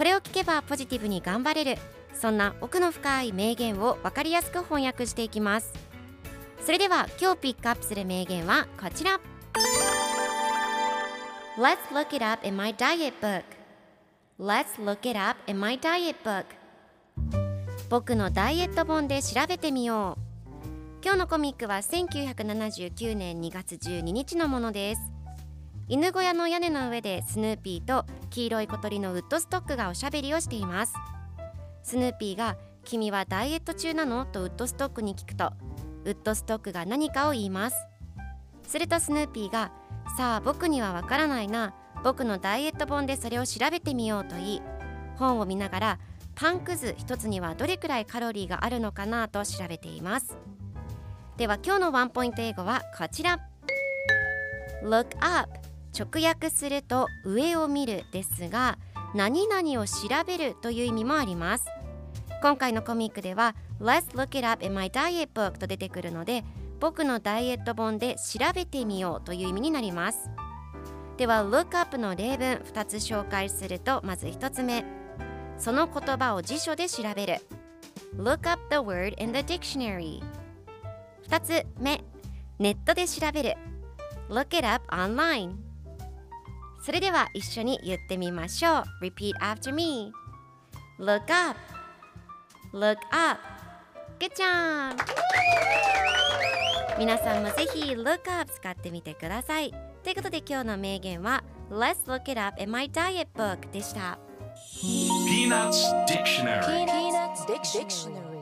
これを聞けばポジティブに頑張れる。そんな奥の深い名言を分かりやすく翻訳していきます。それでは今日ピックアップする名言はこちら。Let's look it up in my diet book. Let's look it up in my diet book. 僕のダイエット本で調べてみよう。今日のコミックは1979年2月12日のものです。犬小屋の屋根の上でスヌーピーと黄色い小鳥のウッドストックがおしゃべりをしています。スヌーピーが「君はダイエット中なの?」とウッドストックに聞くとウッドストックが何かを言います。するとスヌーピーが「さあ僕にはわからないな。僕のダイエット本でそれを調べてみよう」と言い本を見ながらパンくず一つにはどれくらいカロリーがあるのかな？と調べています。では今日のワンポイント英語はこちら。Look up. 直訳すると上を見るですが何々を調べるという意味もあります。今回のコミックでは Let's look it up in my diet book と出てくるので僕のダイエット本で調べてみようという意味になります。では look up の例文2つ紹介するとまず1つ目。その言葉を辞書で調べる。Look up the word in the dictionary 2つ目。ネットで調べる。Look it up online それでは一緒に言ってみましょう Repeat after me Look up Look up Good job 皆さんもぜひ Look up 使ってみてくださいということで今日の名言は Let's look it up in my diet book でした Peanuts Dictionary Peanuts Dictionary.